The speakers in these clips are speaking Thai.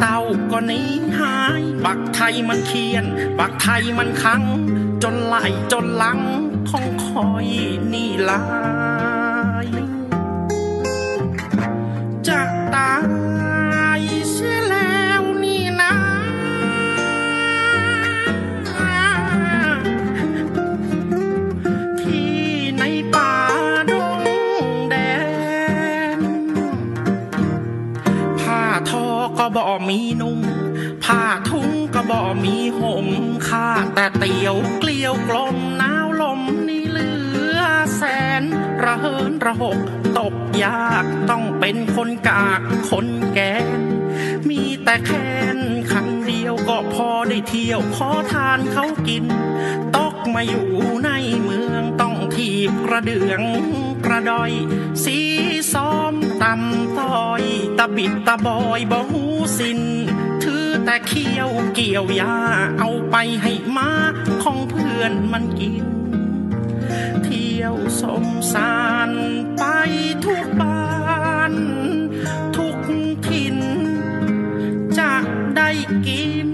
เต้าก็หนีหาย บักไทยมันเคียน บักไทยมันคัง จนไหลจนหลังของคอยนี่ลายจะ บ่มีนุ่งผ้าทุงก็บ่มีห่มค่าแต่เตียวเกลียวกลมหนาวลมนี่เหลือแสน ระเหินระหก ตกยากต้องเป็นคนกากคนแก่มีแต่แค้นครั้งเดียวก็พอได้เที่ยวขอทานเขากิน ตกมาอยู่ในเมืองต้องทีบกระเดือง ระดอย สีซ้อมตำต้อย ตะบิดตะบอยบ่หูสิน ถือแต่เคี้ยวเกี่ยวยา เอาไปให้มาของเพื่อนมันกิน เที่ยวสมสารไปทุกบ้าน ทุกถิ่น จะได้กิน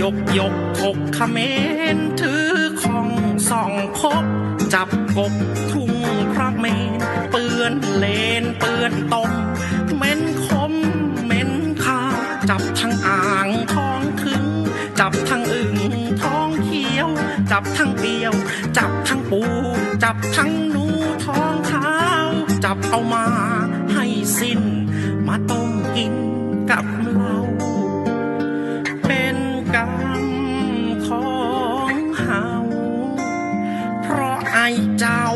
ยกยกถกขเมนถือของส่องคบ จับกบทุ่งพระเมน เปื้อนเลนเปื้อนตมเม้นคมเม้นคาจับทั้งอ่างท้องคึง จับทั้งอึ่งท้องเขียว จับทั้งเปียว จับทั้งปู จับทั้งหนูท้องขาว จับเอามาให้สิ้น มาต้มกินะ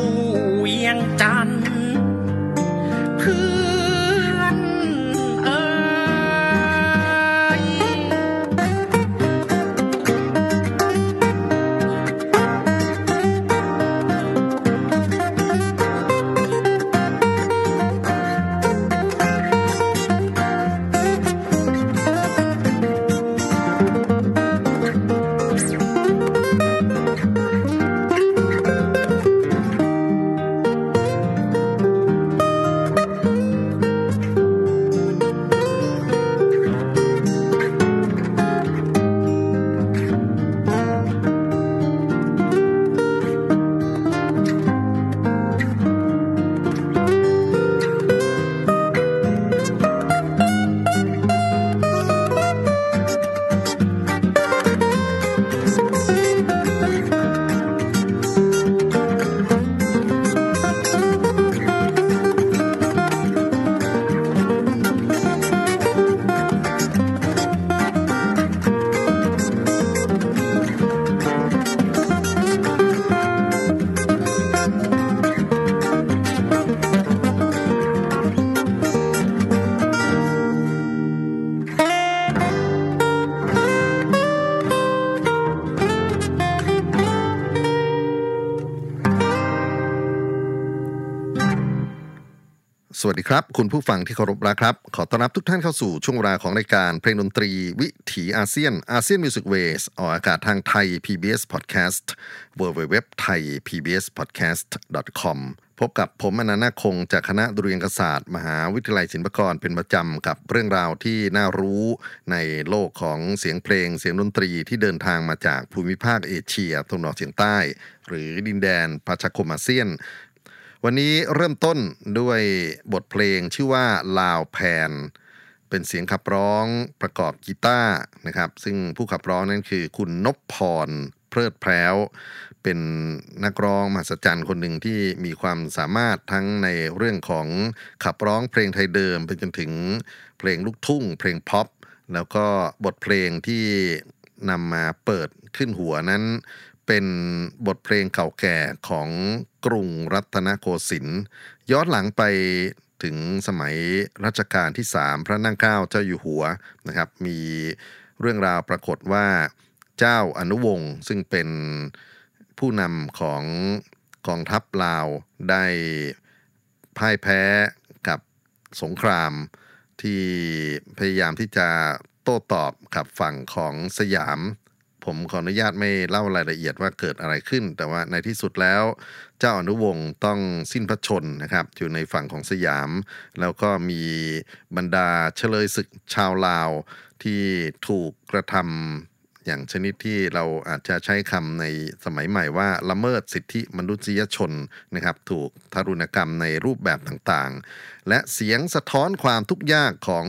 สวัสดีครับ คุณผู้ฟังที่เคารพรักครับ ขอต้อนรับทุกท่านเข้าสู่ช่วงเวลาของรายการเพลงดนตรีวิถีอาเซียนอาเซียนมิวสิกเวสออกอากาศทางไทย PBS Podcast w w w t h a i PBS Podcast com พบกับผมอนันต์คงจากคณะดุเรียนศาสตร์ มหาวิทยาลัยศิลปากรเป็นประจำกับเรื่องราวที่น่ารู้ในโลกของเสียงเพลงเสียงดนตรีที่เดินทางมาจากภูมิภาคเอเชียตะวันออกเฉียงใต้ หรือดินแดนประชาคมอาเซียน วันนี้เริ่มต้นด้วยบทเพลงชื่อว่าลาวแพน เป็นเสียงขับร้องประกอบกีตาร์นะครับ ซึ่งผู้ขับร้องนั้นคือคุณนพพรเพลิดแพร้ว เป็นนักร้องมหัศจรรย์คนหนึ่งที่มีความสามารถทั้งในเรื่องของขับร้องเพลงไทยเดิม ไปจนถึงเพลงลูกทุ่ง เพลงพ็อปแล้วก็บทเพลงที่นำมาเปิดขึ้นหัวนั้น เป็นบทเพลงเก่าแก่ของกรุงรัตนโกสินทร์ย้อนหลังไปถึงสมัยรัชกาลที่ 3 พระนั่งเกล้าเจ้าอยู่หัวนะครับมีเรื่องราวปรากฏว่าเจ้าอนุวงศ์ซึ่งเป็นผู้นำของกองทัพลาวได้พ่ายแพ้กับสงครามที่พยายามที่จะโต้ตอบกับฝั่งของสยาม ผมขออนุญาตไม่เล่ารายละเอียดว่าเกิดอะไรขึ้น แต่ว่าในที่สุดแล้ว เจ้าอนุวงศ์ต้องสิ้นพระชนนะครับ อยู่ในฝั่งของสยาม แล้วก็มีบรรดาเฉลยศึกชาวลาวที่ถูกกระทำอย่างชนิดที่เราอาจจะใช้คำในสมัยใหม่ว่าละเมิดสิทธิมนุษยชนนะครับ ถูกทารุณกรรมในรูปแบบต่างๆ และเสียงสะท้อนความทุกข์ยากของ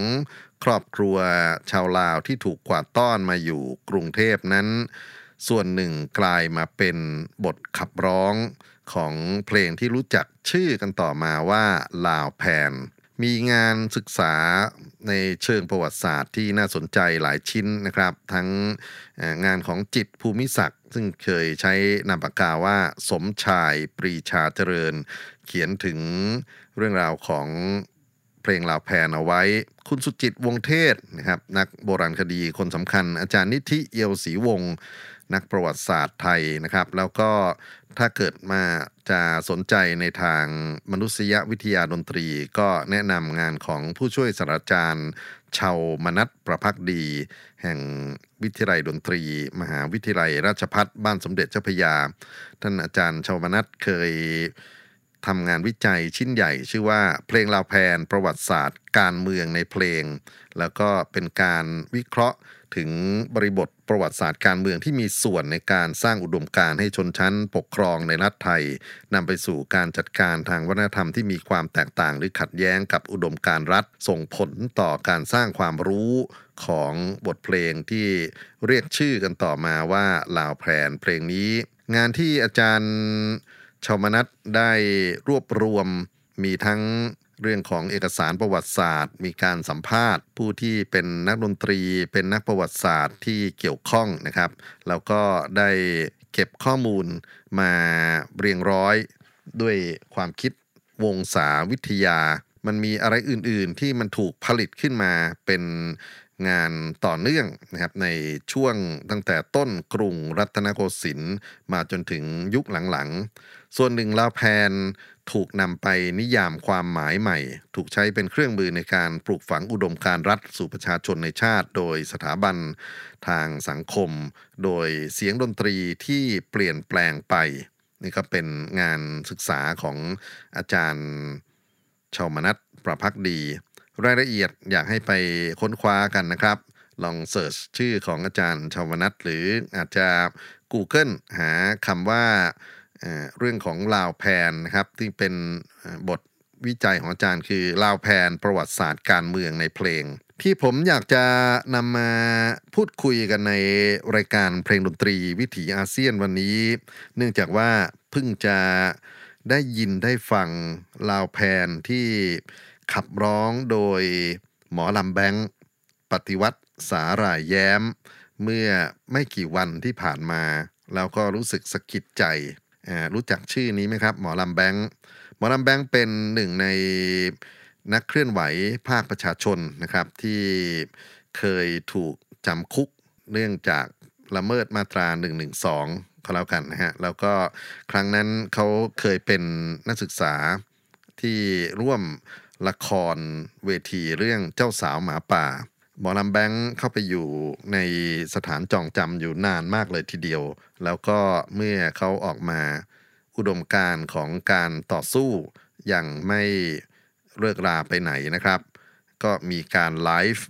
ครอบครัวชาวลาวที่ถูกกวาดต้อนมาอยู่กรุงเทพนั้น ส่วนหนึ่งกลายมาเป็นบทขับร้องของเพลงที่รู้จักชื่อกันต่อมาว่าลาวแพนมีงานศึกษาในเชิงประวัติศาสตร์ที่น่าสนใจหลายชิ้นนะครับ ทั้งงานของจิตภูมิศักดิ์ซึ่งเคยใช้นามปากกาว่าสมชายปรีชาเจริญ เขียนถึงเรื่องราวของ เพลงลาวแพนเอาไว้ คุณสุจิตวงเทศนะครับนักโบราณคดีคนสำคัญ อาจารย์นิธิเอียวศรีวงศ์นักประวัติศาสตร์ไทยนะครับ แล้วก็ถ้าเกิดมาจะสนใจในทางมนุษยวิทยาดนตรี ก็แนะนำงานของผู้ช่วยศาสตราจารย์ชาวมนัทประพักดี แห่งวิทยาลัยดนตรี มหาวิทยาลัยราชพัฒบ้านสมเด็จเจ้าพยา ท่านอาจารย์ชาวมนัทเคย ทำงานวิจัยชิ้นใหญ่ ชื่อว่าเพลงลาวแพนประวัติศาสตร์ การเมืองในเพลง แล้วก็เป็นการวิเคราะห์ถึงบริบทประวัติศาสตร์การเมืองที่มีส่วนในการสร้างอุดมการณ์ให้ชนชั้นปกครองในรัฐไทยนำไปสู่การจัดการทางวัฒนธรรมที่มีความแตกต่างหรือขัดแย้งกับอุดมการณ์รัฐ ส่งผลต่อการสร้างความรู้ของบทเพลงที่เรียกชื่อกันต่อมาว่าลาวแพนเพลงนี้ งานที่อาจารย์ ชาวมนัทได้รวบรวมมีทั้งเรื่องของเอกสารประวัติศาสตร์ มีการสัมภาษณ์ ผู้ที่เป็นนักดนตรี เป็นนักประวัติศาสตร์ที่เกี่ยวข้องนะครับแล้วก็ได้เก็บข้อมูลมาเรียงร้อยด้วยความคิดวงศาวิทยา มันมีอะไรอื่น ๆ ที่มันถูกผลิตขึ้นมาเป็น งานต่อเนื่องนะครับในช่วงตั้งแต่ต้นกรุงรัตนโกสินทร์มาจนถึงยุคหลังๆ ส่วนหนึ่งลาแพนถูกนำไปนิยามความหมายใหม่ ถูกใช้เป็นเครื่องมือในการปลูกฝังอุดมการรัฐสู่ประชาชนในชาติ โดยสถาบันทางสังคม โดยเสียงดนตรีที่เปลี่ยนแปลงไป นี่ก็เป็นงานศึกษาของอาจารย์ชาวมนัทประพักดี รายละเอียดอยากให้ไปค้นคว้ากันนะครับ ลอง search ชื่อของอาจารย์ชาวนัทหรืออาจจะ Google หาคำว่าเรื่องของลาวแพนนะครับที่เป็นบทวิจัยของอาจารย์คือลาวแพนประวัติศาสตร์การเมืองในเพลง ที่ผมอยากจะนำมาพูดคุยกันในรายการเพลงดนตรีวิถีอาเซียนวันนี้ เนื่องจากว่าเพิ่งจะได้ยินได้ฟังลาวแพนที่ ขับร้องโดยหมอลำแบงค์ปฏิวัติสาหร่ายแย้ม เมื่อไม่กี่วันที่ผ่านมา แล้วก็รู้สึกสะกิดใจ รู้จักชื่อนี้ไหมครับ หมอลำแบงค์หมอลำแบงค์เป็นหนึ่งในนักเคลื่อนไหวภาคประชาชนนะครับ ที่เคยถูกจำคุกเนื่องจากละเมิดมาตรา 112ก็แล้วกันนะฮะ แล้วก็ครั้งนั้นเขาเคยเป็นนักศึกษาที่ร่วม ละครเวทีเรื่องเจ้าสาวหมาป่าหมอลำแบงค์เข้าไปอยู่ในสถานจองจำอยู่นานมากเลยทีเดียว แล้วก็เมื่อเขาออกมาอุดมการของการต่อสู้อย่างไม่เลิกราไปไหนนะครับ ก็มีการไลฟ์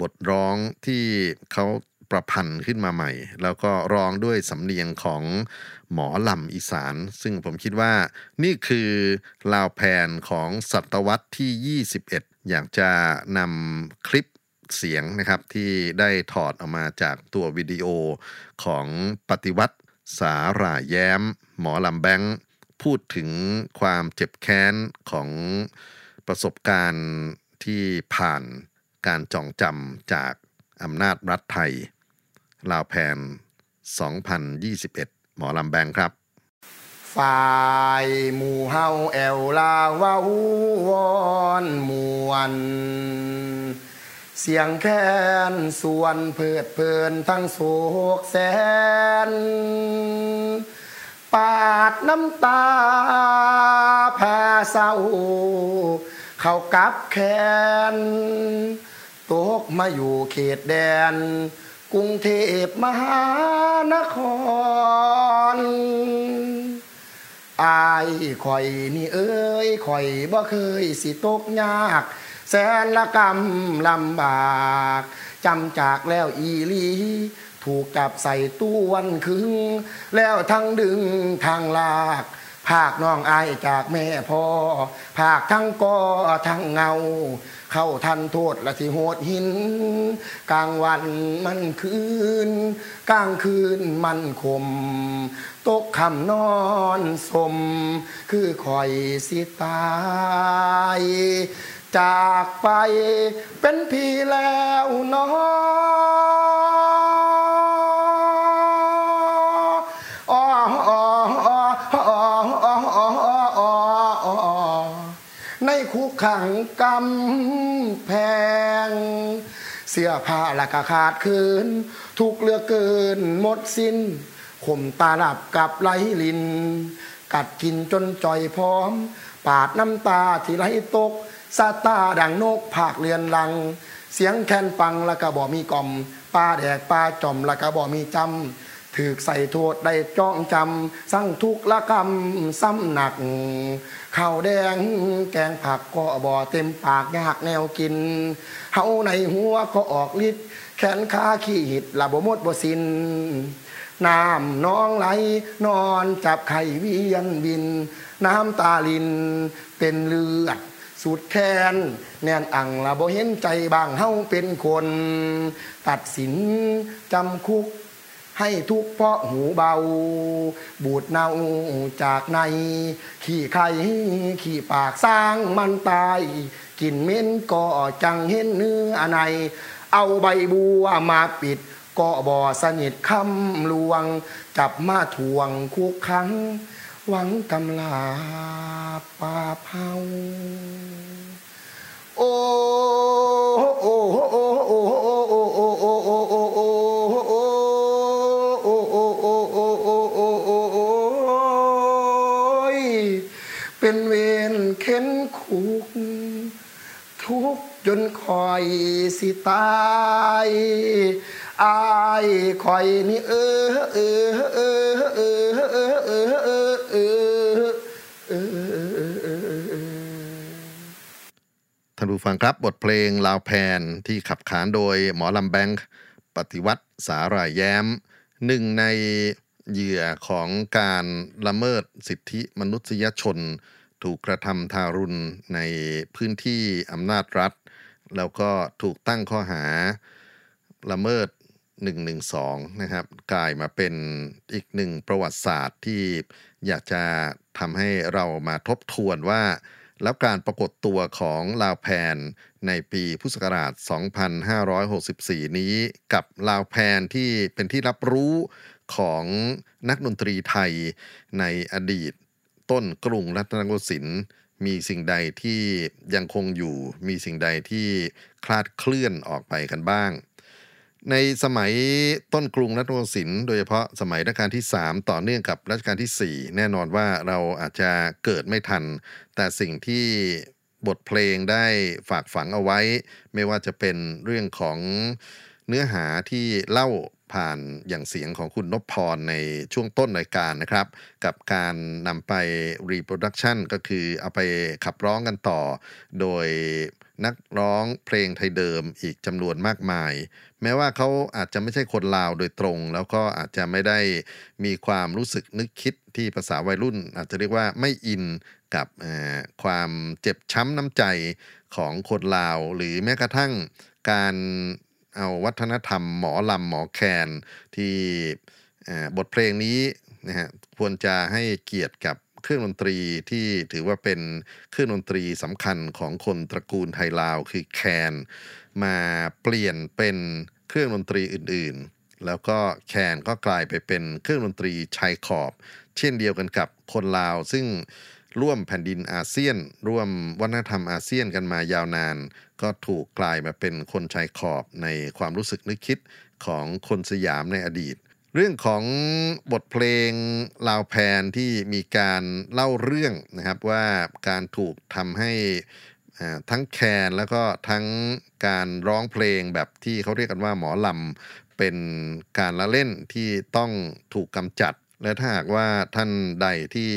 บทร้องที่เขา ประพันธ์ขึ้นมาใหม่ แล้วก็ร้องด้วยสำเนียงของหมอลำอีสาน ซึ่งผมคิดว่านี่คือลาวแผนของศตวรรษที่ 21 อยากจะนำคลิปเสียงนะครับที่ได้ถอดออกมาจากตัววิดีโอของปฏิวัติสาหร่ายแย้ม หมอลำแบงค์พูดถึงความเจ็บแค้นของประสบการณ์ที่ผ่านการจองจำจากอำนาจรัฐไทย ลาวแผน2021 หมอลำแบงครับ ฝ่ายหมู่เฮาแอวลาวาวอนมวนเสียงแค้นส่วนเพิดเพลินทั้งโศกแสน ปาดน้ำตาแผ่เศร้า เข้ากับแค้นตกมาอยู่เขตแดน กรุงเทพมหานคร อายข่อยนี่เอ้ยข่อยบ่เคยสิตกยาก แสนละกำลำบากจำจากแล้วอีลีถูกจับใส่ตู้วันคึง แล้วทั้งดึงทางลาก ภาคน้องอายจากแม่พ่อ ภาคทั้งกอทั้งเงา เข้าทันโทษละสิโหดหิน กลางวันมันคืน กลางคืนมันคม ตกคำนอนสม คือคอยสิตายจากไปเป็นพี่แล้วน้ออ คุกขังกำแพง เสื้อผ้าละกะขาดคืน ทุกเลือเกินหมดสิ้นข่มตาหลับกับไหลลิน กัดกินจนจ่อยพร้อม ปาดน้ำตาที่ไหลตกซาตาดังนกผากเรือนลัง เสียงแคนฟังล้วก็บ่มีกล่อมปลาแดกปลาจอมล้วก็บ่มีจำ ถือใส่โทษได้จ้องจำสั่งทุกละกรรมซ้ำหนักข้าวแดงแกงผักก็บ่อเต็มปากยากแนวกินเฮาในหัวก็ออกฤทธิ์แขนขาขี้หิดละบ่หมดบ่สินน้ำน้องไหลนอนจับไข่เวียนบิน น้ำตาลินเป็นเลือดสุดแค้นแน่นอังละบ่เห็นใจบางเฮาเป็นคน ตัดสินจำคุก ให้ทุกเพราะหูเบา บูดเน่าจากใน ขี้ไข่ขี้ปากสร้างมันตายกินเหม็นก็จังเห็นเนื้อใน เอาใบบัวมาปิด ก็บ่อสนิทคำลวง จับมาทวงคุกครั้งหวังกำลาปาเผาโอ้โอ้โอ้โอ้โอ้โอ้โอ้โอ้โอ้โอ้ เข็นคุก ทุกจนคอยสิตายอายคอยนี่เออเออเออเออเออเออเออเออเอท่านผู้ฟังครับบทเพลงลาวแพนที่ขับขานโดยหมอลำแบงค์ปฏิวัติสาหร่ายแย้มหนึ่งในเหยื่อของการละเมิดสิทธิมนุษยชน ถูกกระทำทารุณในพื้นที่อำนาจรัฐ แล้วก็ถูกตั้งข้อหาละเมิด 112 นะครับกลายมาเป็นอีกหนึ่งประวัติศาสตร์ที่อยากจะทำให้เรามาทบทวนว่า แล้วการปรากฏตัวของลาวแพนในปีพุทธศักราช 2564 นี้กับลาวแพนที่เป็นที่รับรู้ของนักดนตรีไทยในอดีต ต้นกรุงรัตนโกสินทร์มีสิ่งใดที่ยังคงอยู่ มีสิ่งใดที่คลาดเคลื่อนออกไปกันบ้าง ในสมัยต้นกรุงรัตนโกสินทร์โดยเฉพาะสมัยรัชกาลที่ 3 ต่อเนื่องกับรัชกาลที่ 4 แน่นอนว่าเราอาจจะเกิดไม่ทัน แต่สิ่งที่บทเพลงได้ฝากฝังเอาไว้ ไม่ว่าจะเป็นเรื่องของเนื้อหาที่เล่า ผ่านอย่างเสียงของคุณนพพรในช่วงต้นรายการนะครับ กับการนำไปรีโปรดักชันก็คือเอาไปขับร้องกันต่อ โดยนักร้องเพลงไทยเดิมอีกจำนวนมากมาย แม้ว่าเขาอาจจะไม่ใช่คนลาวโดยตรง แล้วก็อาจจะไม่ได้มีความรู้สึกนึกคิดที่ภาษาวัยรุ่น อาจจะเรียกว่าไม่อินกับความเจ็บช้ำน้ำใจของคนลาว หรือแม้กระทั่งการ เอาวัฒนธรรมหมอลำหมอแคนที่บทเพลงนี้นะฮะควรจะให้เกียรติกับเครื่องดนตรีที่ถือว่าเป็นเครื่องดนตรีสำคัญของคนตระกูลไทยลาวคือแคน มาเปลี่ยนเป็นเครื่องดนตรีอื่นๆ แล้วก็แคนก็กลายไปเป็นเครื่องดนตรีชายขอบ เช่นเดียวกันกับคนลาว ซึ่ง ร่วมแผ่นดินอาเซียน ร่วมวัฒนธรรมอาเซียนกันมายาวนาน ก็ถูกกลายมาเป็นคนชายขอบในความรู้สึกนึกคิดของคนสยามในอดีต เรื่องของบทเพลงลาวแพนที่มีการเล่าเรื่องนะครับว่าการถูกทำให้ทั้งแคนแล้วก็ทั้งการร้องเพลงแบบที่เขาเรียกกันว่าหมอลำเป็นการละเล่นที่ต้องถูกกำจัด และถ้าหากว่าท่านใดที่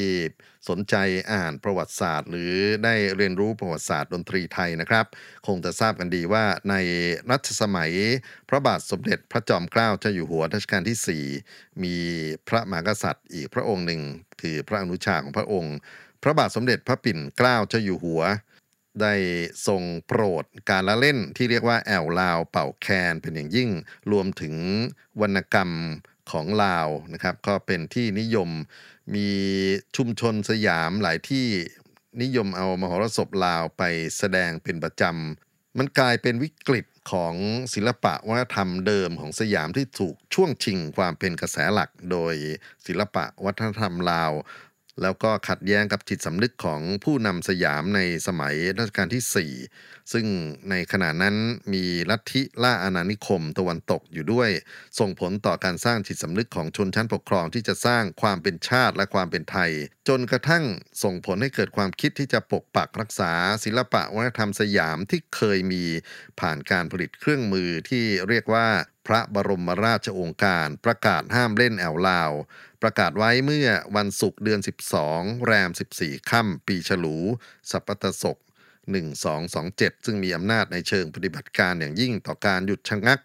สนใจอ่านประวัติศาสตร์ หรือได้เรียนรู้ประวัติศาสตร์ดนตรีไทยนะครับ คงจะทราบกันดีว่าในรัชสมัยพระบาทสมเด็จพระจอมเกล้าเจ้าอยู่หัวรัชกาลที่ 4 มีพระมหากษัตริย์อีกพระองค์หนึ่งคือพระอนุชาของพระองค์ พระบาทสมเด็จพระปิ่นเกล้าเจ้าอยู่หัว ได้ทรงโปรดการละเล่นที่เรียกว่าแอวลาวเป่าแคนเป็นอย่างยิ่ง รวมถึงวรรณกรรม ของลาวนะครับ ก็เป็นที่นิยมมีชุมชนสยามหลายที่นิยมเอามหรสพลาวไปแสดงเป็นประจำ มันกลายเป็นวิกฤตของศิลปะวัฒนธรรมเดิมของสยามที่ถูกช่วงชิงความเป็นกระแสหลักโดยศิลปะวัฒนธรรมลาว แล้วก็ขัดแย้งกับจิตสำนึกของผู้นำสยามในสมัยรัชกาลที่ 4 ซึ่งในขณะนั้นมีลัทธิล่าอาณานิคมตะวันตกอยู่ด้วย ส่งผลต่อการสร้างจิตสำนึกของชนชั้นปกครองที่จะสร้างความเป็นชาติและความเป็นไทย จนกระทั่งส่งผลให้เกิดความคิดที่จะปกปักรักษา ศิลปะวัฒนธรรมสยามที่เคยมีผ่านการผลิตเครื่องมือที่เรียกว่า พระบรมราชโองการ ประกาศห้ามเล่นแอวลาว ประกาศไว้เมื่อวันศุกร์เดือน 12 แรม 14 ค่ำปีฉลูสัปตศก1227 ซึ่งมีอำนาจในเชิงปฏิบัติการอย่างยิ่งต่อการหยุดชะงัก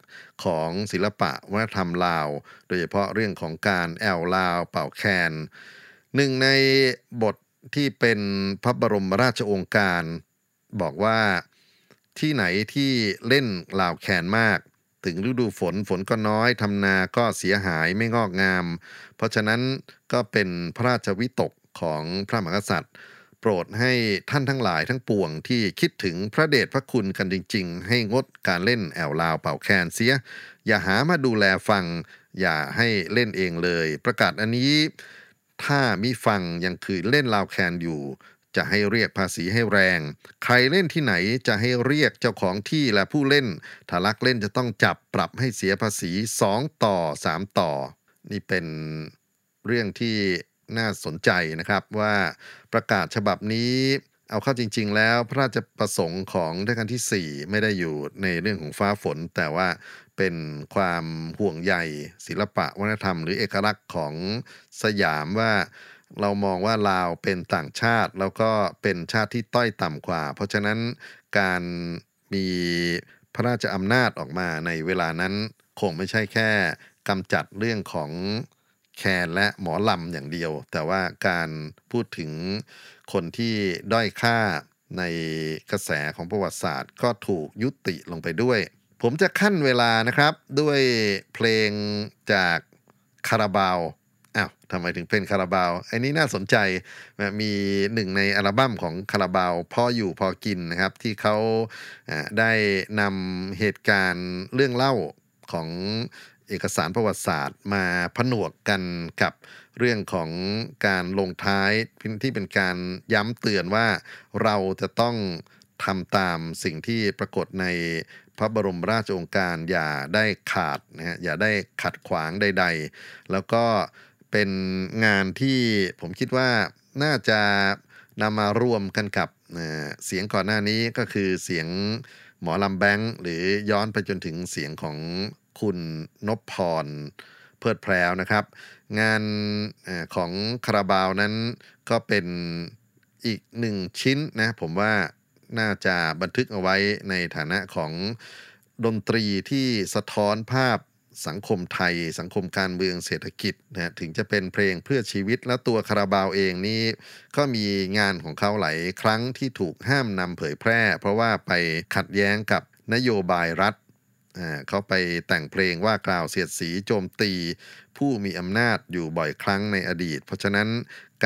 ของศิลปะวัฒนธรรมลาว โดยเฉพาะเรื่องของการแอวลาวเป่าแคนหนึ่งในบทที่เป็นพระบรมราชโองการ บอกว่าที่ไหนที่เล่นลาวแคนมาก ถึงฤดูฝนฝนก็น้อยทำนาก็เสียหายไม่งอกงาม เพราะฉะนั้นก็เป็นพระราชวิตกของพระมหากษัตริย์ โปรดให้ท่านทั้งหลายทั้งปวงที่คิดถึงพระเดชพระคุณกันจริง ๆ ให้งดการเล่นแอวลาวเป่าแคนเสีย อย่าหามาดูแลฟัง อย่าให้เล่นเองเลย ประกาศอันนี้ ถ้ามิฟังยังคือเล่นลาวแคนอยู่ จะให้เรียกภาษีให้แรง ใครเล่นที่ไหนจะให้เรียกเจ้าของที่และผู้เล่น ถ้าลักเล่นจะต้องจับปรับให้เสียภาษี 2 ต่อ 3 ต่อ นี่เป็นเรื่องที่น่าสนใจนะครับว่าประกาศฉบับนี้เอาเข้าจริง ๆ แล้วพระราชประสงค์ของรัชกาลที่ 4 ไม่ได้อยู่ในเรื่องของฟ้าฝน แต่ว่าเป็นความห่วงใยศิลปะวัฒนธรรม หรือเอกลักษณ์ของสยามว่า เรามองว่าลาวเป็นต่างชาติแล้วก็เป็นชาติที่ต้อยต่ำกว่า เพราะฉะนั้นการมีพระราชอำนาจออกมาในเวลานั้นคงไม่ใช่แค่กำจัดเรื่องของแคนและหมอลำอย่างเดียว แต่ว่าการพูดถึงคนที่ด้อยค่าในกระแสของประวัติศาสตร์ ก็ถูกยุติลงไปด้วย ผมจะขั้นเวลานะครับด้วยเพลงจากคาราบาว ทำไมถึงเป็นคาราบาวอันนี้น่าสนใจมีหนึ่งในอัลบั้มของคาราบาวพ่ออยู่พอกินนะครับ ที่เขาอ่าได้นำเหตุการณ์เรื่องเล่าของเอกสารประวัติศาสตร์มาผนวกกันกับเรื่องของการลงท้ายที่เป็นการย้ำเตือนว่าเราจะต้องทำตามสิ่งที่ปรากฏในพระบรมราชโองการอย่าได้ขาดนะฮะอย่าได้ขัดขวางใด ๆ แล้วก็ เป็นงานที่ผมคิดว่าน่าจะนำมารวมกันกับเสียงก่อนหน้านี้ก็คือเสียงหมอลำแบงค์หรือย้อนไปจนถึงเสียงของคุณนพพรเพิดแพรวนะครับ งานของคาราบาวนั้นก็เป็นอีกหนึ่งชิ้นนะผมว่าน่าจะบันทึกเอาไว้ในฐานะของดนตรีที่สะท้อนภาพ สังคมไทย สังคมการเมืองเศรษฐกิจนะถึงจะเป็นเพลงเพื่อชีวิตและตัวคาราบาวเองนี่ก็มีงานของเขาหลายครั้งที่ถูกห้ามนำเผยแพร่ เพราะว่าไปขัดแย้งกับนโยบายรัฐเขาไปแต่งเพลงว่ากล่าวเสียดสีโจมตี ผู้มีอำนาจอยู่บ่อยครั้งในอดีต เพราะฉะนั้น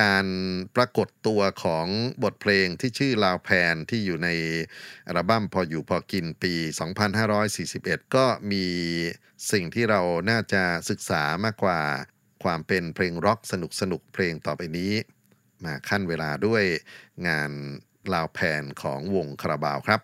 การปรากฏตัวของบทเพลงที่ชื่อลาวแพนที่อยู่ในอัลบั้มพออยู่พอกินปี 2541 ก็มีสิ่งที่เราน่าจะศึกษามากกว่าความเป็นเพลงร็อกสนุกสนุกเพลงต่อไปนี้ มาคั่นเวลาด้วยงานลาวแพนของวงคาราบาวครับ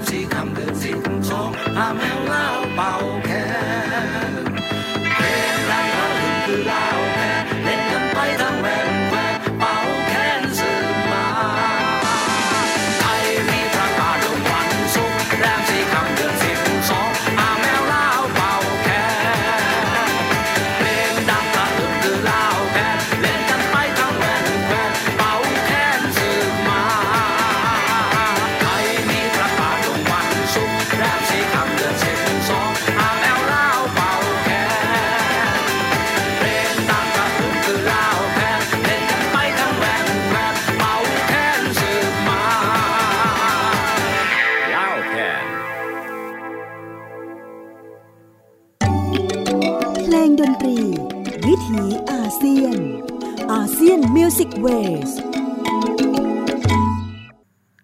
บสี่คำเดือดสี่คำสองห้ามแมวเล่าเป่า Ways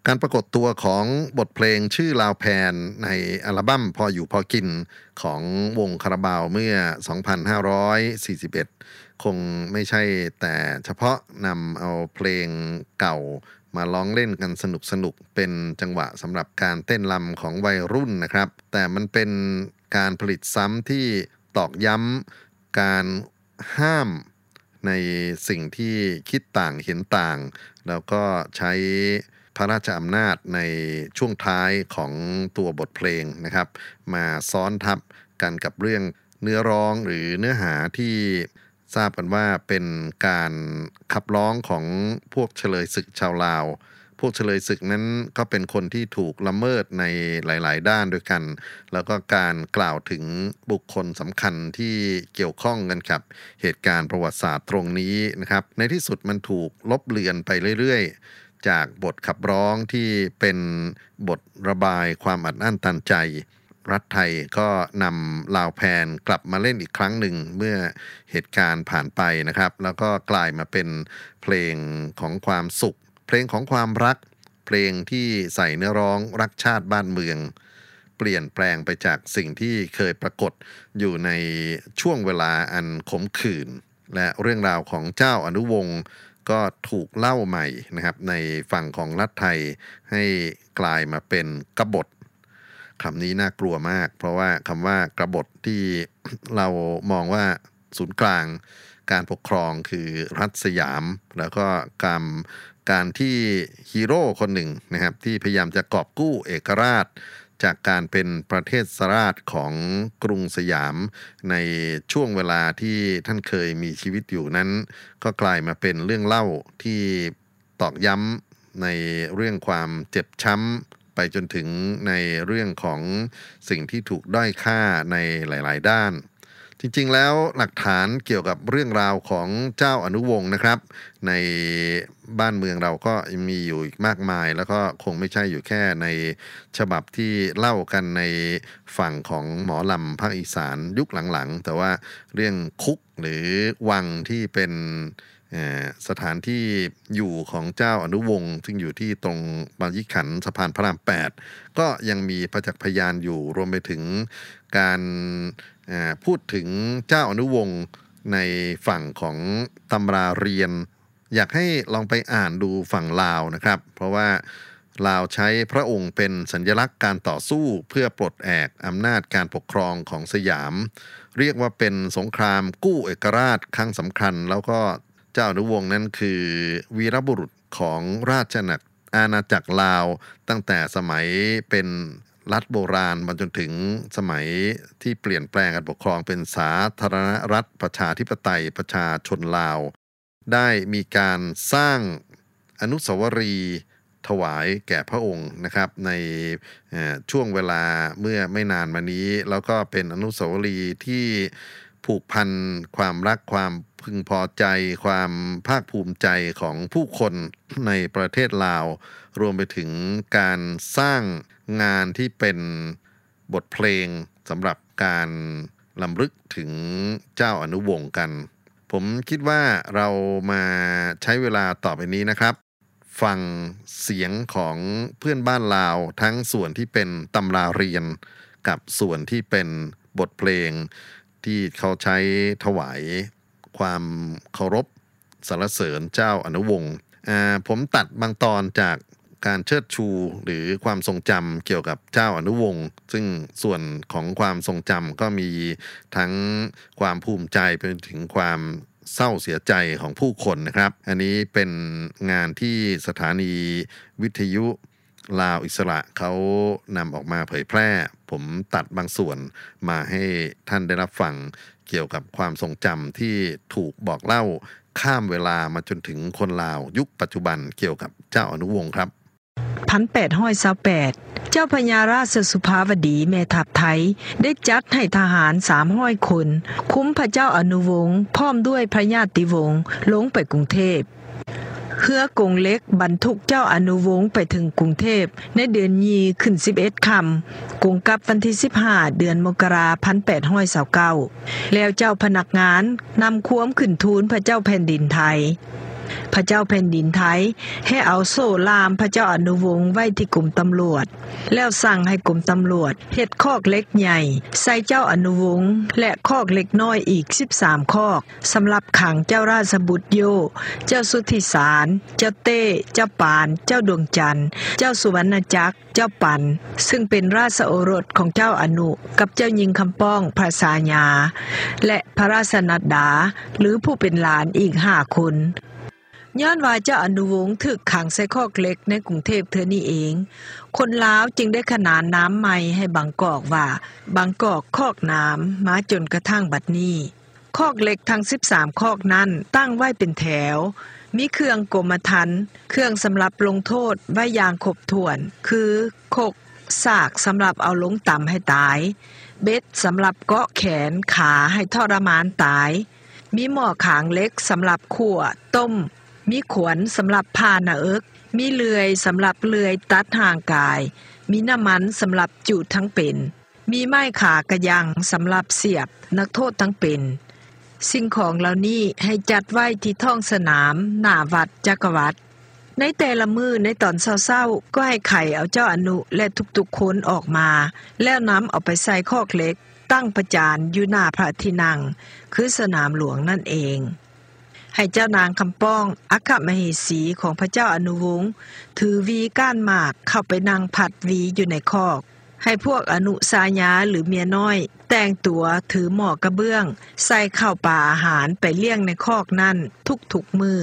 การปรากฏตัวของบทเพลงชื่อลาวแพนในอัลบั้มพออยู่พอกินของวงคาราบาวเมื่อ 2541 คงไม่ใช่แต่เฉพาะนำเอาเพลงเก่ามาร้องเล่นกันสนุกสนุกเป็นจังหวะสำหรับการเต้นลำของวัยรุ่นนะครับ แต่มันเป็นการผลิตซ้ำที่ตอกย้ำการห้าม ในสิ่งที่คิดต่างเห็นต่าง แล้วก็ใช้พระราชอำนาจในช่วงท้ายของตัวบทเพลงนะครับ มาซ้อนทับกันกับเรื่องเนื้อร้องหรือเนื้อหาที่ทราบกันว่าเป็นการขับร้องของพวกเฉลยศึกชาวลาว วกเฉลยศึกนั้นก็เป็นคนที่ถูกละเมิดในหลาย ๆ ด้านด้วยกัน แล้วก็การกล่าวถึงบุคคลสำคัญที่เกี่ยวข้องกันกับเหตุการณ์ประวัติศาสตร์ตรงนี้นะครับ ในที่สุดมันถูกลบเลือนไปเรื่อย ๆจากบทขับร้องที่เป็นบทระบายความอัดอั้นตันใจ รัฐไทยก็นำลาวแพนกลับมาเล่นอีกครั้งหนึ่งเมื่อเหตุการณ์ผ่านไปนะครับ แล้วก็กลายมาเป็นเพลงของความสุข เพลงของความรัก เพลงที่ใส่เนื้อร้องรักชาติบ้านเมือง เปลี่ยนแปลงไปจากสิ่งที่เคยปรากฏอยู่ในช่วงเวลาอันขมขื่นและเรื่องราวของเจ้าอนุวงศ์ก็ถูกเล่าใหม่นะครับในฝั่งของรัฐไทยให้กลายมาเป็นกบฏคำนี้น่ากลัวมาก เพราะว่าคำว่ากบฏที่เรามองว่าศูนย์กลางการปกครองคือรัฐสยาม แล้วก็การ การที่ฮีโร่คนหนึ่งนะครับที่พยายามจะกอบกู้เอกราช จากการเป็นประเทศสราชของกรุงสยาม ในช่วงเวลาที่ท่านเคยมีชีวิตอยู่นั้น ก็กลายมาเป็นเรื่องเล่าที่ตอกย้ำในเรื่องความเจ็บช้ำไปจนถึงในเรื่องของสิ่งที่ถูกด้อยค่าในหลาย ๆ ด้าน จริงๆแล้วหลักฐานเกี่ยวกับเรื่องราวของเจ้าอนุวงศ์นะครับ ในบ้านเมืองเราก็มีอยู่อีกมากมาย แล้วก็คงไม่ใช่อยู่แค่ในฉบับที่เล่ากันในฝั่งของหมอลำภาคอีสานยุคหลังๆ แต่ว่าเรื่องคุกหรือวังที่เป็นสถานที่อยู่ของเจ้าอนุวงศ์ซึ่งอยู่ที่ตรงบางยี่ขันสะพานพระราม 8 ก็ยังมีประจักษ์พยานอยู่รวมไปถึงการ พูดถึงเจ้าอนุวงศ์ในฝั่งของตำราเรียน อยากให้ลองไปอ่านดูฝั่งลาวนะครับ เพราะว่าลาวใช้พระองค์เป็นสัญลักษณ์การต่อสู้เพื่อปลดแอกอำนาจการปกครองของสยาม เรียกว่าเป็นสงครามกู้เอกราชครั้งสำคัญ แล้วก็เจ้าอนุวงศ์นั้นคือวีรบุรุษของราชอาณาอาณาจักรลาวตั้งแต่สมัยเป็น รัฐโบราณมาจนถึงสมัยที่เปลี่ยนแปลงการปกครองเป็นสาธารณรัฐประชาธิปไตยประชาชนลาว ได้มีการสร้างอนุสาวรีย์ถวายแก่พระองค์นะครับ ในช่วงเวลาเมื่อไม่นานมานี้ แล้วก็เป็นอนุสาวรีย์ที่ผูกพันความรักความพึงพอใจ ความภาคภูมิใจของผู้คนในประเทศลาว รวมไปถึงการสร้าง งานที่เป็นบทเพลงสำหรับการลำลึกถึงเจ้าอนุวงศ์กัน ผมคิดว่าเรามาใช้เวลาต่อไปนี้นะครับ ฟังเสียงของเพื่อนบ้านลาวทั้งส่วนที่เป็นตำราเรียน กับส่วนที่เป็นบทเพลง ที่เขาใช้ถวายความเคารพสรรเสริญเจ้าอนุวงศ์ผมตัดบางตอนจาก การเชิดชูหรือความทรงจำเกี่ยวกับเจ้าอนุวงศ์ซึ่งส่วนของความทรงจำก็มีทั้งความภูมิใจไปถึงความเศร้าเสียใจของผู้คนนะครับ อันนี้เป็นงานที่สถานีวิทยุลาวอิสระเขานำออกมาเผยแพร่ ผมตัดบางส่วนมาให้ท่านได้รับฟังเกี่ยวกับความทรงจำที่ถูกบอกเล่าข้ามเวลามาจนถึงคนลาวยุคปัจจุบันเกี่ยวกับเจ้าอนุวงศ์ครับ 1828เจ้าพญาราชสุภาวดีแม่ทัพไทย ได้จัดให้ทหาร300คน คุ้มพระเจ้าอนุวงศ์พร้อมด้วยพระญาติวงศ์ลงไปกรุงเทพเฮือกงเล็กบรรทุกเจ้าอนุวงศ์ไปถึงกรุงเทพในเดือนยีขึ้น 11คำกงกับวันที่ 15 เดือนมกราพัน1829แล้วเจ้าพนักงานนำควมขึ้นทูลพระเจ้าแผ่นดินไทย พระเจ้าแผ่นดินไทย ให้เอาโซ่ลามพระเจ้าอนุวงศ์ไว้ที่กลุ่มตำรวจ แล้วสั่งให้กลุ่มตำรวจเฮ็ดคอกเล็กใหญ่ ใส่เจ้าอนุวงศ์และคอกเล็กน้อยอีก 13 คอกสำหรับขังเจ้าราชบุตรโย เจ้าสุธิสาร เจ้าเต้ เจ้าปาน เจ้าดวงจันทร์ เจ้าสุวรรณจักร เจ้าปัน ซึ่งเป็นราชโอรสของเจ้าอนุกับเจ้าหญิงคำป้องพระสาญาและพระราชนัดดาหรือผู้เป็นหลานอีก5คน ย้อนว่าเจ้าอนุวงศ์ถึกขังใส่คอกเล็กในกรุงเทพเธอนี่เอง คนลาวจึงได้ขนานน้ำใหม่ให้บางกอกว่าบางกอกคอกน้ำมาจนกระทั่งบัดนี้ คอกเล็กทั้ง 13 คอกนั้นตั้งไว้เป็นแถว มีเครื่องกรมทันเครื่องสำหรับลงโทษไว้อย่างครบถ้วน คือคกสากสำหรับเอาลงต่ำให้ตาย เบ็ดสำหรับเกาะแขนขาให้ทรมานตาย มีหม้อขางเล็กสำหรับขั่วต้ม มีขวนสำหรับผ่าหน้าเอิกมีเลื่อยสำหรับเลื่อยตัดห่างกาย มีน้ำมันสำหรับจุดทั้งเป็น มีไม้ขากระยังสำหรับเสียบนักโทษทั้งเป็น สิ่งของเหล่านี้ให้จัดไว้ที่ท้องสนาม หน้าวัดจักรวรรดในแต่ละมือในตอนเศร้าๆ ก็ให้ไข่เอาเจ้าอนุและทุกๆคนออกมา แล้วนำเอาไปใส่คอกเล็ก ตั้งประจานอยู่หน้าพระที่นั่ง คือสนามหลวงนั่นเอง ให้เจ้านางคำป้องอัคมเหสีของพระเจ้าอนุวงศ์ถือวีก้านหมากเข้าไปนั่งผัดวีอยู่ในคอก ให้พวกอนุสาญาหรือเมียน้อย แต่งตัวถือหมอกกระเบื้อง ใส่ข้าวปลาอาหารไปเลี้ยงในคอกนั่นทุกๆมือ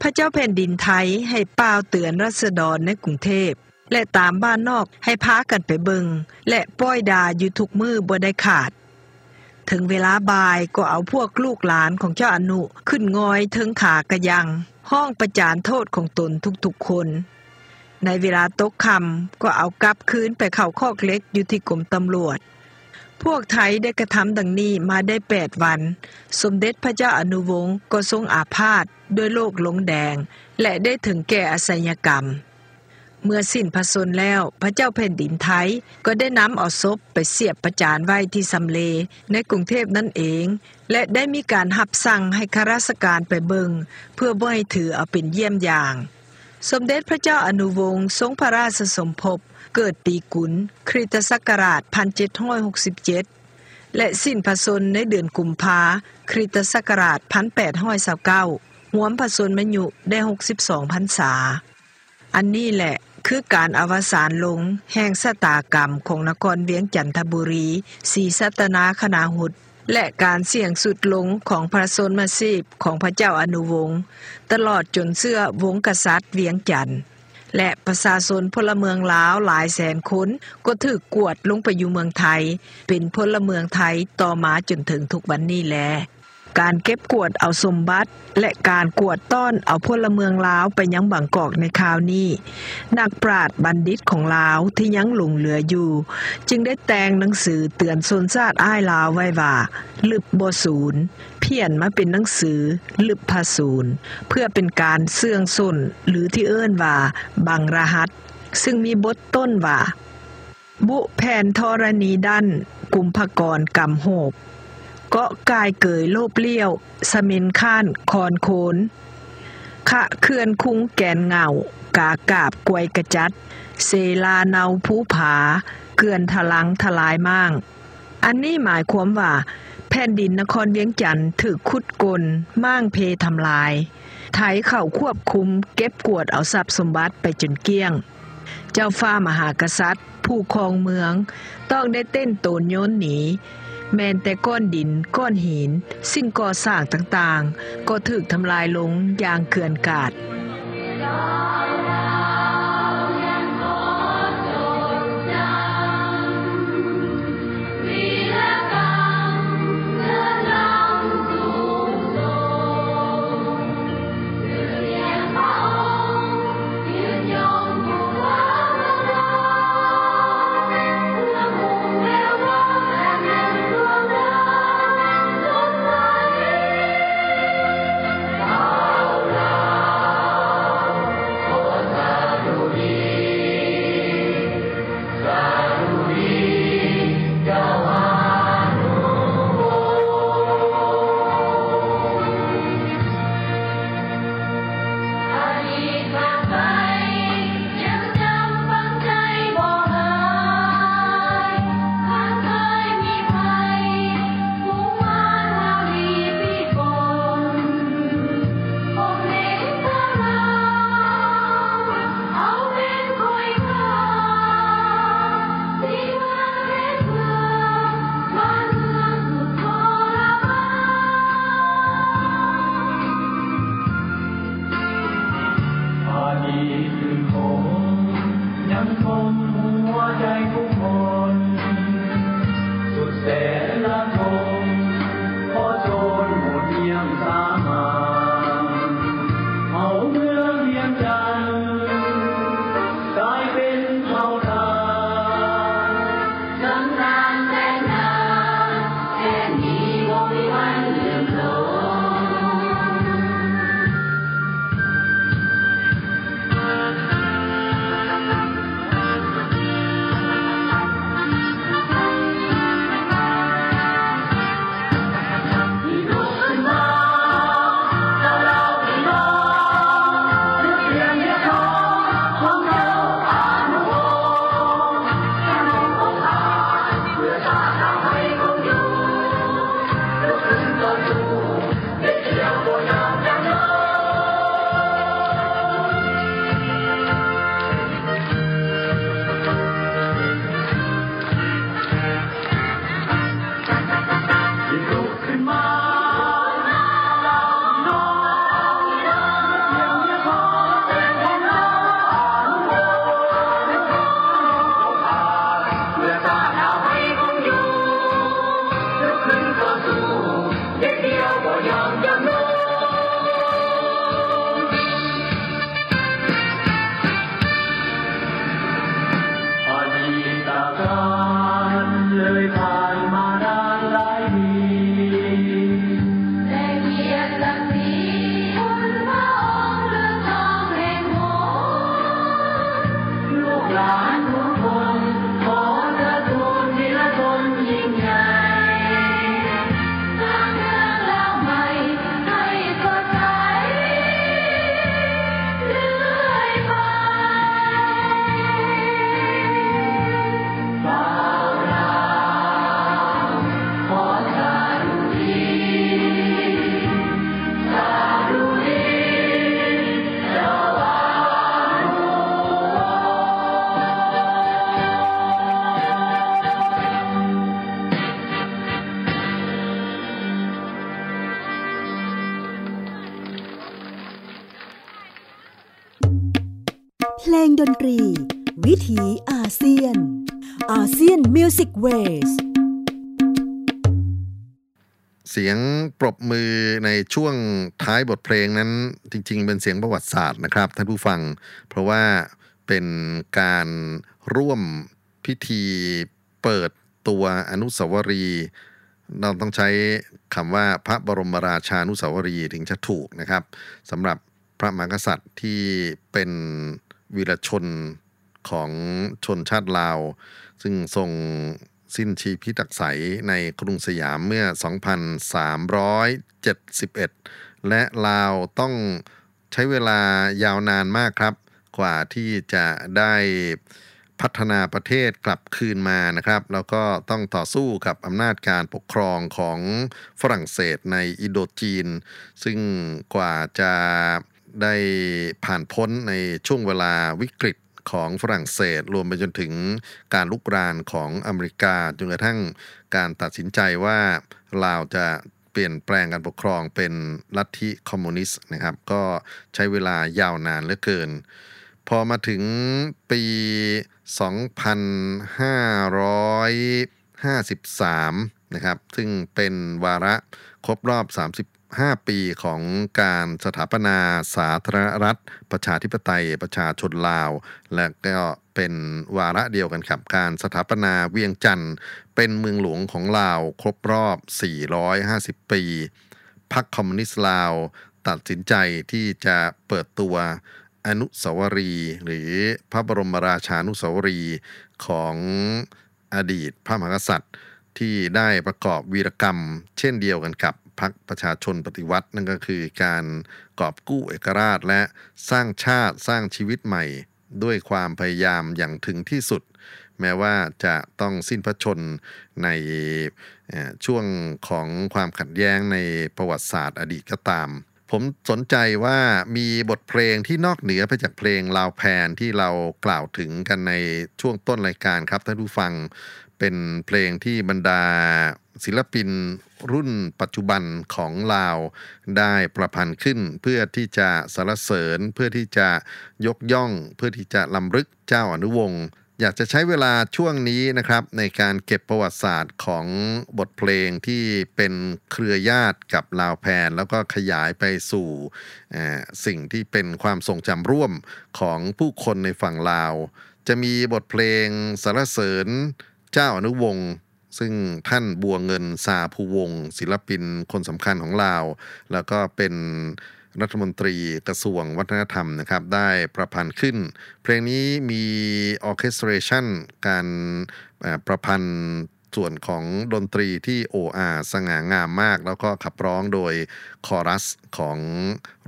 พระเจ้าแผ่นดินไทยให้ป้าวเตือนรัษฎรในกรุงเทพและตามบ้านนอกให้พากันไปเบิงและป้อยดาอยู่ทุกมือบ่ได้ขาด ถึงเวลาบ่ายก็เอาพวกลูกหลานของเจ้าอนุขึ้นงอยถึงขากระยัง ห้องประจานโทษของตนทุกๆคน ในเวลาตกคำก็เอากลับคืนไปเข้าคอกเล็กอยู่ที่กรมตำรวจ พวกไทยได้กระทำดังนี้มาได้8วัน สมเด็จพระเจ้าอนุวงศ์ก็ทรงอาพาธด้วยโรคหลงแดง และได้ถึงแก่อสัญกรรม เมื่อสิ้นพระสนแล้ว พระเจ้าแผ่นดินไทย ก็ได้นำเอาศพไปเสียบประจานไว้ที่สำเลในกรุงเทพนั่นเอง และได้มีการหับสั่งให้ข้าราชการไปเบิงเพื่อบ่ให้ถือเอาเป็นเยี่ยมอย่าง สมเด็จพระเจ้าอนุวงศ์ทรงพระราชสมภพเกิดปีกุลคริสตศักราช 1767 และสิ้นพระสนในเดือนกุมภาคริสตศักราช 1829หวมพระสนมยุได้ 62พรรษา อันนี้แหละ คือการอวสานลง แห่งสตากรรมของนครเวียงจันทบุรีสีสัตนาคณาหุดและการเสี่ยงสุดลงของพระสนมาสีบของพระเจ้าอนุวงศ์ตลอดจนเสื้อวงกษัตริย์เวียงจันทและประชาชนพลเมืองลาวหลายแสนคนก็ถึกกวดลงไปอยู่เมืองไทย เป็นพลเมืองไทยต่อมาจนถึงทุกวันนี้แล การเก็บกวดเอาสมบัติ และการกวดต้อนเอาพลเมืองลาวไปยังบางกอกในคราวนี้ นักปราดบัณฑิตของลาวที่ยังหลงเหลืออยู่ จึงได้แต่งหนังสือเตือนสนชาติอ้ายลาวไว้ว่าลึบบศูนย์เพี้ยนมาเป็นหนังสือลึบพาศูนย์เพื่อเป็นการเสื่องสนหรือที่เอิ้นว่าบังรหัส ซึ่งมีบทต้นว่าบุแผ่นธรณีดันกุมภกรกรรมโหบ เกาะกายเกยโลบเลี้ยว สมินข้านคอนโคนขะเคือนคุ้งแกนเงากากาบกวยกระจัด เซลาเนาผู้ผา เกือนทลังทลายมางอันนี้หมายความว่า แผ่นดินนครเวียงจันทน์ถึกคุดกลมั่งเพทำลาย ไทยเข้าควบคุมเก็บกวดเอาทรัพย์สมบัติไปจนเกี้ยง เจ้าฟ้ามหากษัตริย์ ผู้ครองเมือง ต้องได้เต้นโตนโยนหนี แมนแต่ก้อนดินก้อนหิน สิ่งก่อสร้างต่างๆ ก็ถูกทำลายลงอย่างเกือนกาด ท้ายบทเพลงนั้นจริง ๆ เป็นเสียงประวัติศาสตร์นะครับท่านผู้ฟัง เพราะว่าเป็นการร่วมพิธีเปิดตัวอนุสาวรีย์เราต้องใช้คำว่าพระบรมราชานุสาวรีย์ถึงจะถูกนะครับสำหรับพระมหากษัตริย์ที่เป็นวีรชนของชนชาติลาว ซึ่งทรง สิ้นชีพิตักไสในกรุงสยามเมื่อ 2371 และลาวต้องใช้เวลายาวนานมากครับ กว่าที่จะได้พัฒนาประเทศกลับคืนมานะครับ แล้วก็ต้องต่อสู้กับอำนาจการปกครองของฝรั่งเศสในอินโดจีน ซึ่งกว่าจะได้ผ่านพ้นในช่วงเวลาวิกฤต ของฝรั่งเศส รวมไปจนถึงการลุกรานของอเมริกาจนกระทั่งการตัดสินใจว่าลาวจะเปลี่ยนแปลงการปกครองเป็นลัทธิคอมมิวนิสต์นะครับ ก็ใช้เวลายาวนานเหลือเกิน พอมาถึงปี 2553 นะครับ ซึ่งเป็นวาระครบรอบ 35ปีของการสถาปนาสาธารณรัฐ ประชาธิปไตย ประชาชนลาว และก็เป็นวาระเดียวกันกับ การสถาปนาเวียงจันทร์เป็นเมืองหลวงของลาวครบรอบ 450 ปี พรรคคอมมิวนิสต์ลาวตัดสินใจที่จะเปิดตัวอนุสาวรีย์หรือพระบรมราชานุสาวรีย์ของอดีตพระมหากษัตริย์ที่ได้ประกอบวีรกรรมเช่นเดียวกันกับ พรรคประชาชนปฏิวัตินั่นก็คือการกอบกู้เอกราชและสร้างชาติสร้างชีวิตใหม่ ด้วยความพยายามอย่างถึงที่สุด แม้ว่าจะต้องสิ้นพระชนในช่วงของความขัดแย้งในประวัติศาสตร์อดีตก็ตาม ผมสนใจว่ามีบทเพลงที่นอกเหนือไปจากเพลงลาวแพนที่เรากล่าวถึงกันในช่วงต้นรายการครับท่านผู้ฟังเป็นเพลงที่บรรดาศิลปิน รุ่นปัจจุบันของลาวได้ประพันธ์ขึ้น เพื่อที่จะสรรเสริญ เพื่อที่จะยกย่อง เพื่อที่จะลำลึกเจ้าอนุวงศ์อยากจะใช้เวลาช่วงนี้นะครับในการเก็บประวัติศาสตร์ของบทเพลงที่เป็นเครือญาติกับลาวแพน แล้วก็ขยายไปสู่สิ่งที่เป็นความทรงจำร่วมของผู้คนในฝั่งลาว จะมีบทเพลงสรรเสริญเจ้าอนุวงศ์ ซึ่งท่านบัวเงินซาภูวงศิลปินคนสำคัญของลาว แล้วก็เป็นรัฐมนตรีกระทรวงวัฒนธรรมนะครับ ได้ประพันธ์ขึ้น เพลงนี้มีออเคสตรชันการประพันธ์ ส่วนของดนตรีที่โออาสง่างามมาก แล้วก็ขับร้องโดยคอรัสของ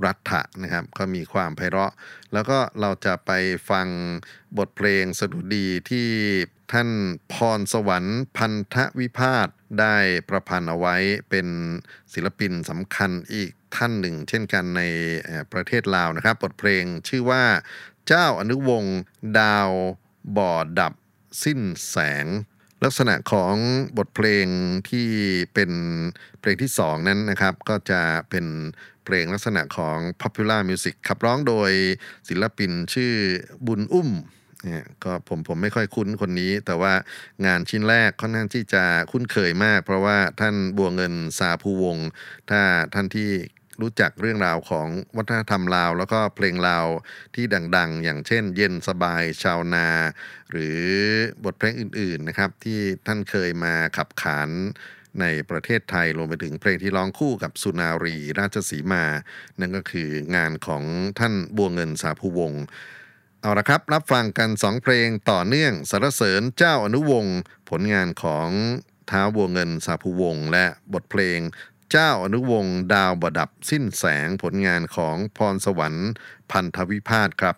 รัฐะนะครับ ก็มีความไพเราะ แล้วก็เราจะไปฟังบทเพลงสดุดีที่ท่านพรสวรรค์พันธวิพาทได้ประพันธ์เอาไว้เป็นศิลปินสำคัญอีกท่านหนึ่ง เช่นกันในประเทศลาวนะครับ บทเพลงชื่อว่าเจ้าอนุวงศ์ดาวบ่อดับสิ้นแสง ลักษณะของบทเพลงที่เป็นเพลงที่สองนั้นนะครับ ก็จะเป็นเพลงลักษณะของ popular music ขับร้องโดยศิลปินชื่อบุญอุ้มเนี่ยก็ผมผมไม่ค่อยคุ้นคนนี้ แต่ว่างานชิ้นแรกค่อนข้างที่จะคุ้นเคยมาก เพราะว่าท่านบัวเงินสาภูวงศ์ถ้าท่านที่ รู้จักเรื่องราวของวัฒนธรรมลาว แล้วก็เพลงลาวที่ดัง ๆ อย่างเช่น เย็นสบายชาวนา หรือบทเพลงอื่น ๆ นะครับ ที่ท่านเคยมาขับขานในประเทศไทยรวมไปถึงเพลงที่ร้องคู่กับสุนารีราชสีมา นั่นก็คืองานของท่านบัวเงินสาภูวงศ์เอาละครับ รับฟังกันสองเพลงต่อเนื่องสรรเสริญเจ้าอนุวงศ์ผลงานของท้าวบัวเงินสาภูวงศ์และบทเพลง เจ้าอนุวงศ์ดาวบดับสิ้นแสงผลงานของพรสวรรค์พันธวิพาทครับ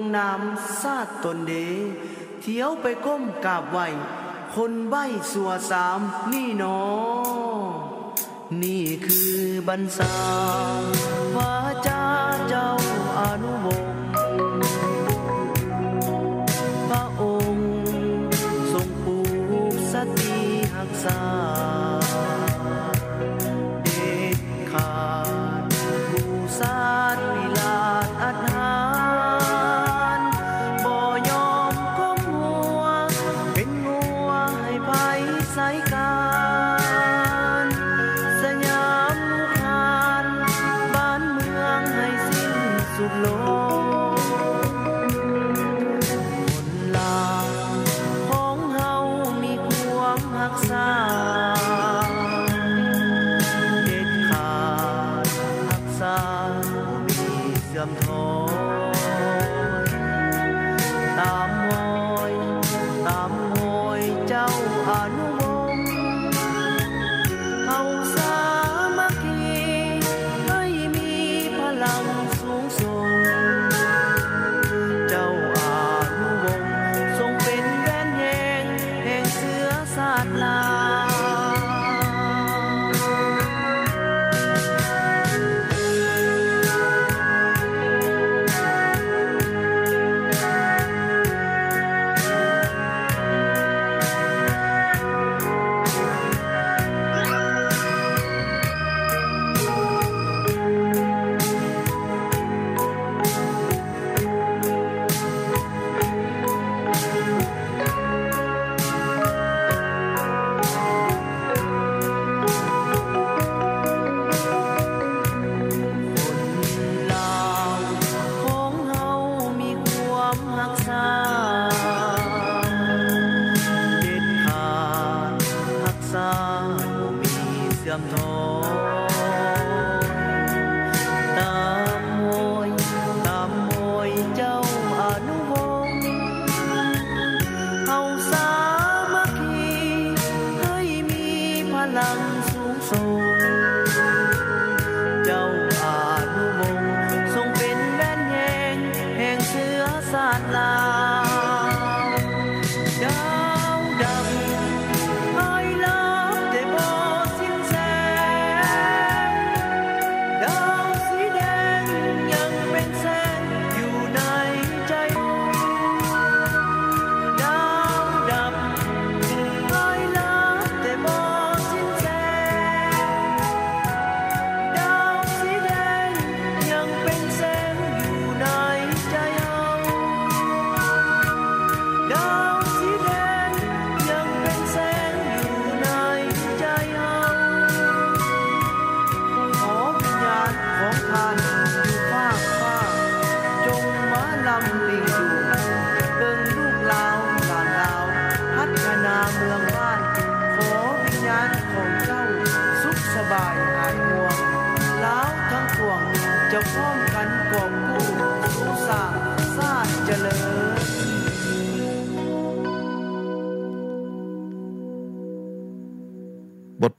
งน้ำซาดตนเด เที่ยวไปก้มกาบไหวคนใบสัวสามนี่หนอ นี่คือบรรสาวาจาเจ้า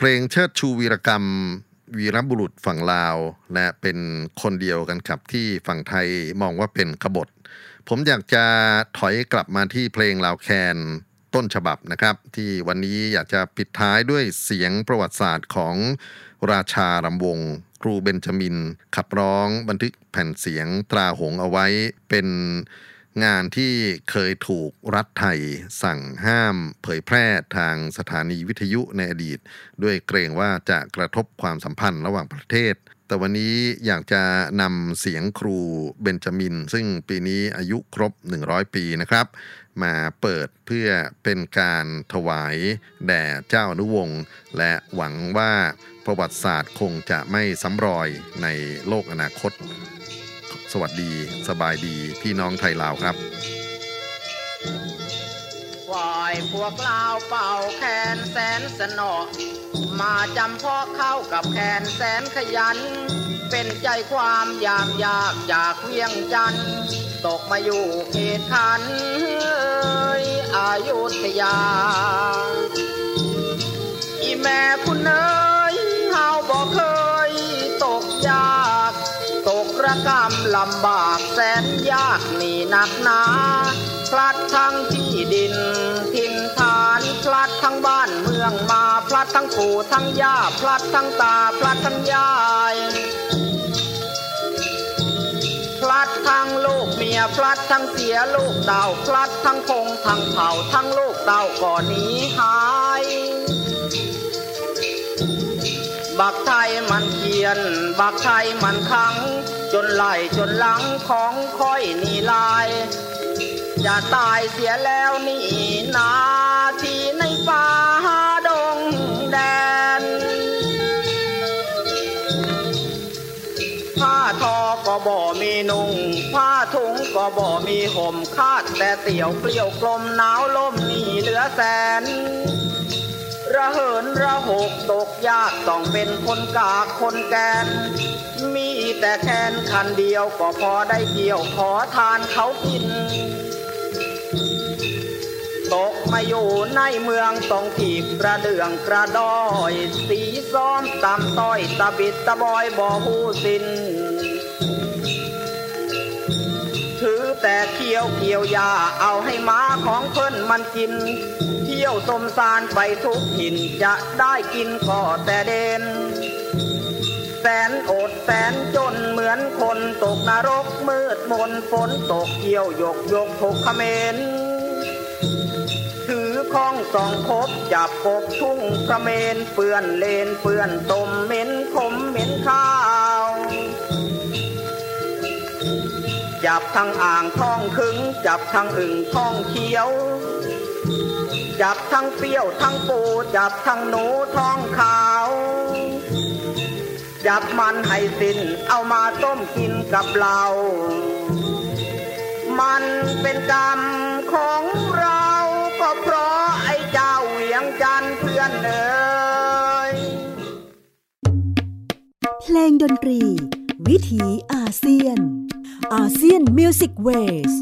ลงเชิดชูวีรกรรม วีรบุรุษฝั่งลาว และเป็นคนเดียวกันครับที่ฝั่งไทยมองว่าเป็นขบฏ ผมอยากจะถอยกลับมาที่เพลงลาวแคนต้นฉบับนะครับ ที่วันนี้อยากจะปิดท้ายด้วยเสียงประวัติศาสตร์ของราชารำวง ครูเบนจามิน ขับร้องบันทึกแผ่นเสียงตราหงเอาไว้เป็น งานที่เคยถูกรัฐไทยสั่งห้ามเผยแพร่ทางสถานีวิทยุในอดีต ด้วยเกรงว่าจะกระทบความสัมพันธ์ระหว่างประเทศ แต่วันนี้อยากจะนำเสียงครูเบนจามิน ซึ่งปีนี้อายุครบ 100 ปีนะครับ มาเปิดเพื่อเป็นการถวายแด่เจ้าอนุวงศ์และหวังว่าประวัติศาสตร์คงจะไม่ซ้ำรอยในโลกอนาคต สวัสดีสบายดีพี่น้องไทยลาวครับฝ่ายพวกลาวเป่าแคนแสนสนอ มาจำพาะเข้ากับแคนแสนขยัน เป็นใจความยามยากจากเวียงจันทน์ตกมาอยู่เขตขันเอ้ยอายุทยา อีแม่คุณเอ้ยเฮาบอกเคยตกยา ตกระกรรมลำบากแสนยากนี่หนักหนา พลัดทั้งที่ดินทินฐานพลัดทั้งบ้านเมืองมา พลัดทั้งปู่ทั้งย่า พลัดทั้งตา พลัดทั้งยายพลัดทั้งลูกเมียพลัดทั้งเสียลูกเต่าพลัดทั้งคงทั้งเผาทั้งลูกเต่าก่อนนี้หาย บักไทยมันเขียน บักไทยมันขัง จนไหลจนหลังของค่อยนี่ลาย จะตายเสียแล้วนี่นาทีในป่าดงแดนผ้าทอก็บ่มีนุ่งผ้าถุงก็บ่มีห่มคาดแต่เตี่ยวเกลียวกลมหนาวลมนี่เหลือแสน ระเหินระหกตกยากต้องเป็นคนกากคนแกน มีแต่แคนคันเดียวก็พอได้เกี่ยวขอทานเขากิน ตกมาอยู่ในเมืองต้องถีบกระเดื่องกระดอย สีซ้อมตำต้อยตะบิดตะบอยบ่หูสินถื แต่เคี้ยวเกี่ยวยาเอาให้ม้าของเพิ่นมันกิน เที่ยวสมสารไปทุกหินจะได้กินก็แต่เด่นแสนอดแสนจนเหมือนคนตกนรกมืดมนฝนตกเกี่ยวยกยกทุกเมรถือข้องสองคบจับกบทุ่งกระเมนเปื้อนเลนเปื้อนตมเหม็นขมเหม็นข้าว จับทั้งอ่างท้องคึง จับทั้งอึ่งท้องเขียว จับทั้งเปรี้ยวทั้งปู จับทั้งหนูท้องขาว จับมันให้สิ้นเอามาต้มกินกับเรา มันเป็นกรรมของเราก็เพราะไอ้เจ้าเหวียงจันเพื่อนเอ๋ยเพลงดนตรี วิถีอาเซียน อาเซียนมิวสิกเวส